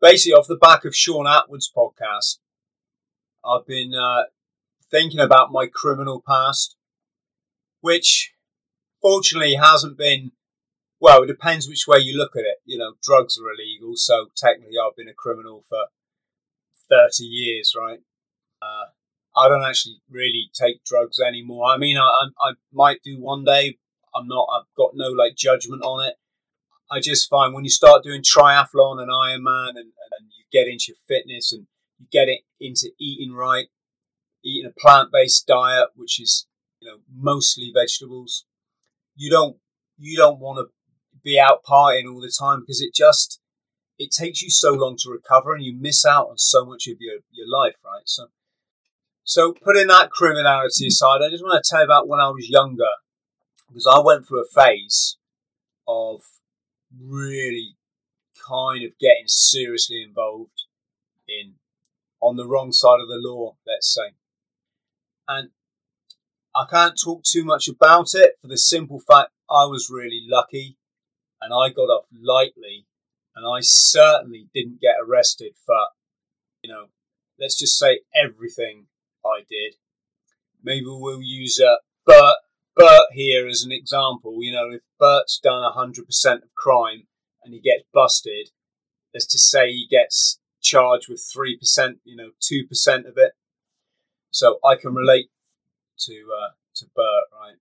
basically, off the back of Shaun Attwood's podcast, I've been uh, thinking about my criminal past, which fortunately hasn't been. Well, it depends which way you look at it. You know, drugs are illegal, so technically I've been a criminal for 30 years, right? Uh, I don't actually really take drugs anymore. I mean, I, I, I might do one day. I'm not. I've got no like judgment on it. I just find when you start doing triathlon and Ironman and, and you get into fitness and you get it into eating right, eating a plant-based diet, which is you know mostly vegetables. You don't you don't want to be out partying all the time because it just it takes you so long to recover and you miss out on so much of your, your life, right? So so putting that criminality aside, I just want to tell you about when I was younger because I went through a phase of really kind of getting seriously involved in on the wrong side of the law, let's say. And I can't talk too much about it for the simple fact I was really lucky and I got off lightly and I certainly didn't get arrested for, you know, let's just say everything I did. Maybe we'll use uh, Bert Bert here as an example. You know, if Bert's done 100% of crime and he gets busted, as to say he gets charged with 3%, you know, 2% of it. So I can relate to uh, to Bert, right?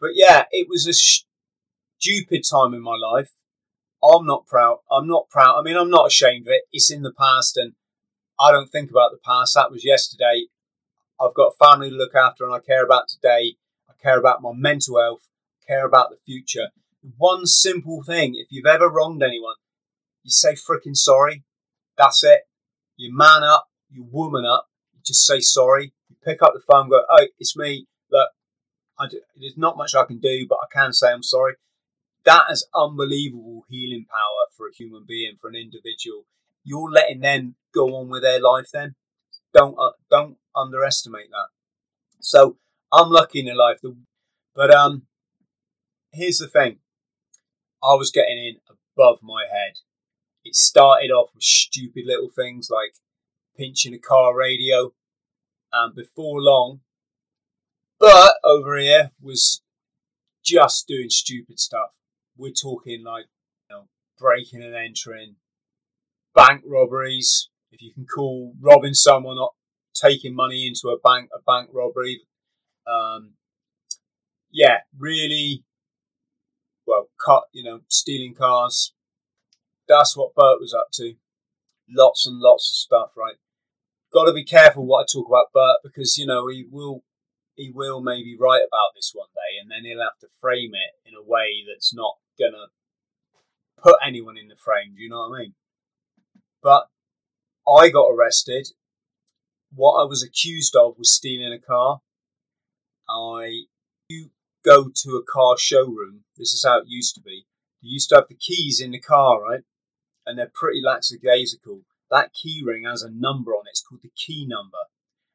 But yeah, it was a stupid time in my life. I'm not proud. I'm not proud. I mean, I'm not ashamed of it. It's in the past and I don't think about the past. That was yesterday. I've got a family to look after and I care about today care about my mental health, care about the future. One simple thing, if you've ever wronged anyone, you say freaking sorry. That's it. You man up, you woman up, you just say sorry. You pick up the phone go, oh, it's me. Look, do, there's not much I can do, but I can say I'm sorry. That is unbelievable healing power for a human being, for an individual. You're letting them go on with their life then. Don't, uh, don't underestimate that. So I'm lucky in life. But um, here's the thing: I was getting in above my head. It started off with stupid little things like pinching a car radio, and before long, but over here was just doing stupid stuff. We're talking like you know, breaking and entering, bank robberies. If you can call robbing someone not taking money into a bank a bank robbery, um, yeah, really, well, cut, you know, stealing cars. That's what Bert was up to. Lots and lots of stuff, right? Got to be careful what I talk about Bert because you know he will he will maybe write about this one day, and then he'll have to frame it in a way that's not gonna put anyone in the frame. Do you know what I mean? But I got arrested. What I was accused of was stealing a car. I you go to a car showroom. This is how it used to be. You used to have the keys in the car, right? And they're pretty lackadaisical. That key ring has a number on it. It's called the key number.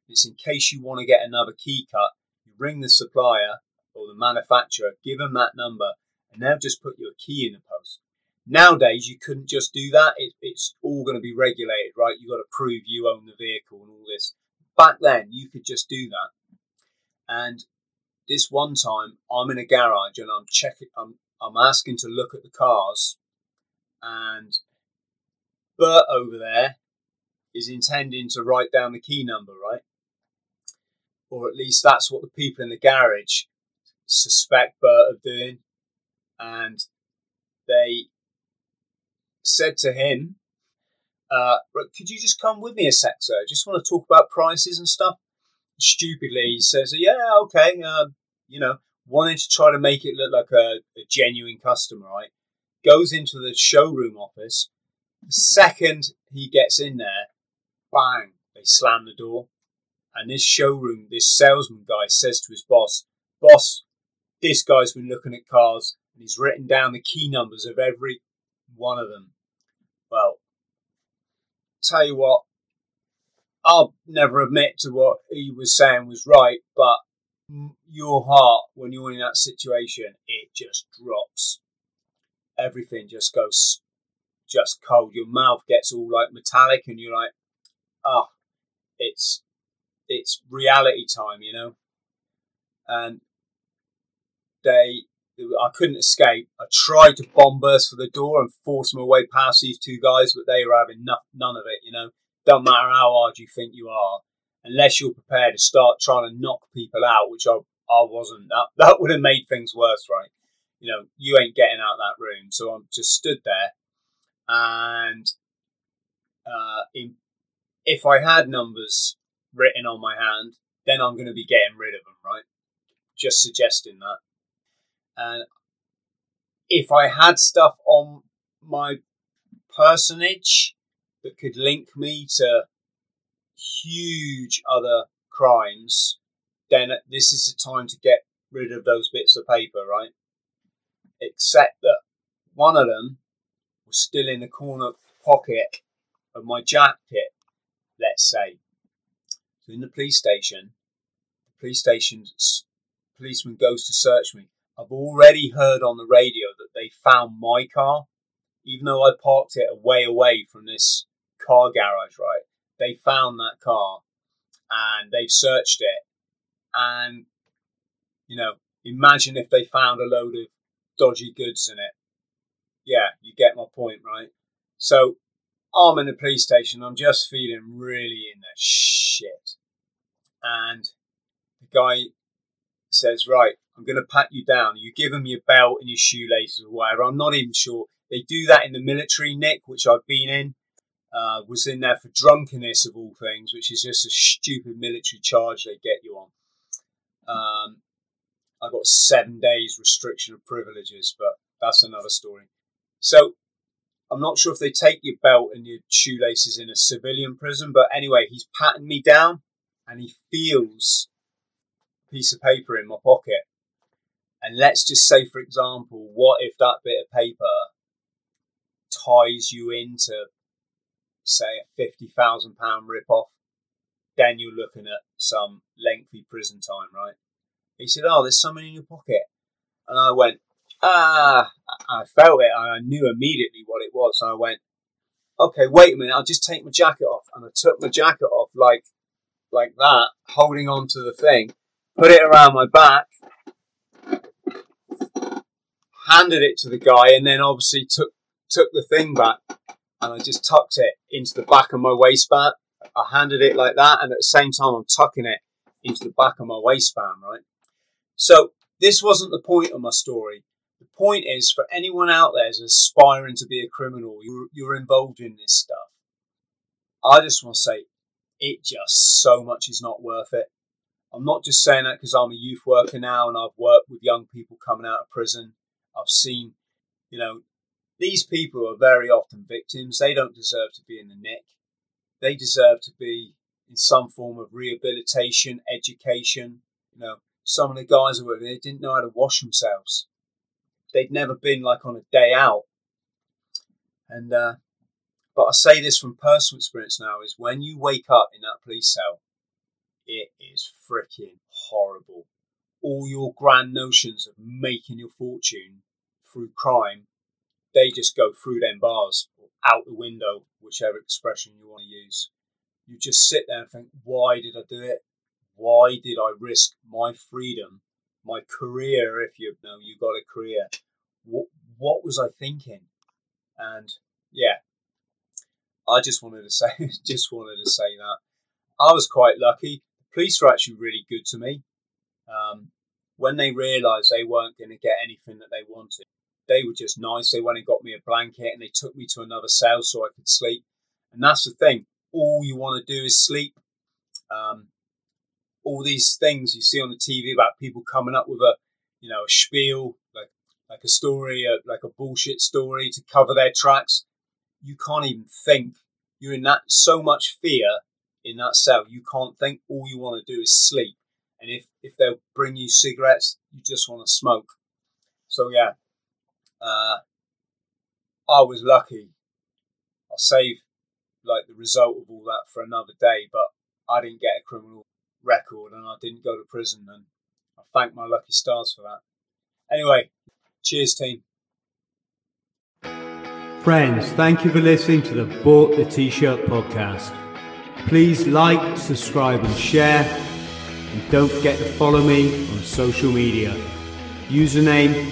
It's in case you want to get another key cut. You ring the supplier or the manufacturer, give them that number, and they'll just put your key in the post. Nowadays, you couldn't just do that. It, it's all going to be regulated, right? You've got to prove you own the vehicle and all this. Back then, you could just do that. And this one time, I'm in a garage and I'm checking, I'm, I'm asking to look at the cars, and Bert over there is intending to write down the key number, right? Or at least that's what the people in the garage suspect Bert of doing. And they said to him, uh, could you just come with me a sec, sir? Just want to talk about prices and stuff stupidly he says, "Yeah, okay," uh, you know, wanting to try to make it look like a, a genuine customer, right? Goes into the showroom office. The second he gets in there, bang, they slam the door. And this showroom, this salesman guy says to his boss, Boss, this guy's been looking at cars and he's written down the key numbers of every one of them. Well, tell you what, I'll never admit to what he was saying was right, but your heart, when you're in that situation, it just drops. Everything just goes just cold. Your mouth gets all like metallic, and you're like, ah, oh, it's it's reality time, you know. And they, I couldn't escape. I tried to bomb burst for the door and force my way past these two guys, but they were having no, none of it, you know. Don't matter how hard you think you are, unless you're prepared to start trying to knock people out, which I, I wasn't. That, that would have made things worse, right? You know, you ain't getting out that room. So I'm just stood there, and uh, in, if I had numbers written on my hand, then I'm going to be getting rid of them, right? Just suggesting that. And if I had stuff on my personage that could link me to huge other crimes, then this is the time to get rid of those bits of paper, right? Except that one of them was still in the corner pocket of my jacket, let's say. So in the police station, the police station's policeman goes to search me. I've already heard on the radio that they found my car, even though I parked it away away from this car garage, right? They found that car and they've searched it. And, you know, imagine if they found a load of dodgy goods in it. Yeah, you get my point, right? So I'm in the police station. I'm just feeling really in the shit. And the guy says, Right, I'm going to pat you down. You give them your belt and your shoelaces or whatever. I'm not even sure. They do that in the military, Nick, which I've been in. Uh, was in there for drunkenness of all things, which is just a stupid military charge they get you on. Um, I got seven days restriction of privileges, but that's another story. So I'm not sure if they take your belt and your shoelaces in a civilian prison, but anyway, he's patting me down and he feels a piece of paper in my pocket. And let's just say, for example, what if that bit of paper ties you into, say, a £50,000 rip-off? Then you're looking at some lengthy prison time, right? He said, Oh, there's something in your pocket. And I went, Ah, I felt it. I knew immediately what it was. So I went, Okay, wait a minute. I'll just take my jacket off. And I took my jacket off like, like that, holding on to the thing, put it around my back, handed it to the guy, and then obviously took took the thing back, and I just tucked it into the back of my waistband. I handed it like that, and at the same time, I'm tucking it into the back of my waistband, right? So this wasn't the point of my story. The point is for anyone out there who's aspiring to be a criminal, you're, you're involved in this stuff. I just want to say, it just so much is not worth it. I'm not just saying that because I'm a youth worker now and I've worked with young people coming out of prison. I've seen, you know, these people are very often victims. They don't deserve to be in the nick. They deserve to be in some form of rehabilitation, education. You know, some of the guys were they didn't know how to wash themselves. They'd never been like on a day out. And uh, but I say this from personal experience now: is when you wake up in that police cell, it is freaking horrible. All your grand notions of making your fortune through crime, they just go through them bars out the window, whichever expression you want to use. You just sit there and think, why did I do it? Why did I risk my freedom, my career? If you know you got a career, what what was I thinking? And yeah, I just wanted to say, just wanted to say that I was quite lucky. The police were actually really good to me. Um, when they realised they weren't going to get anything that they wanted, they were just nice. They went and got me a blanket and they took me to another cell so I could sleep. And that's the thing. All you want to do is sleep. Um, all these things you see on the TV about people coming up with a, you know, a spiel, like like a story, a, like a bullshit story to cover their tracks. You can't even think you're in that so much fear in that cell, you can't think. All you want to do is sleep. And if if they'll bring you cigarettes, you just want to smoke. So yeah, uh, I was lucky. I'll save like the result of all that for another day, but I didn't get a criminal record and I didn't go to prison, and I thank my lucky stars for that. Anyway, cheers, team. Friends, thank you for listening to the Bought the T-Shirt podcast. Please like, subscribe and share. And don't forget to follow me on social media. Username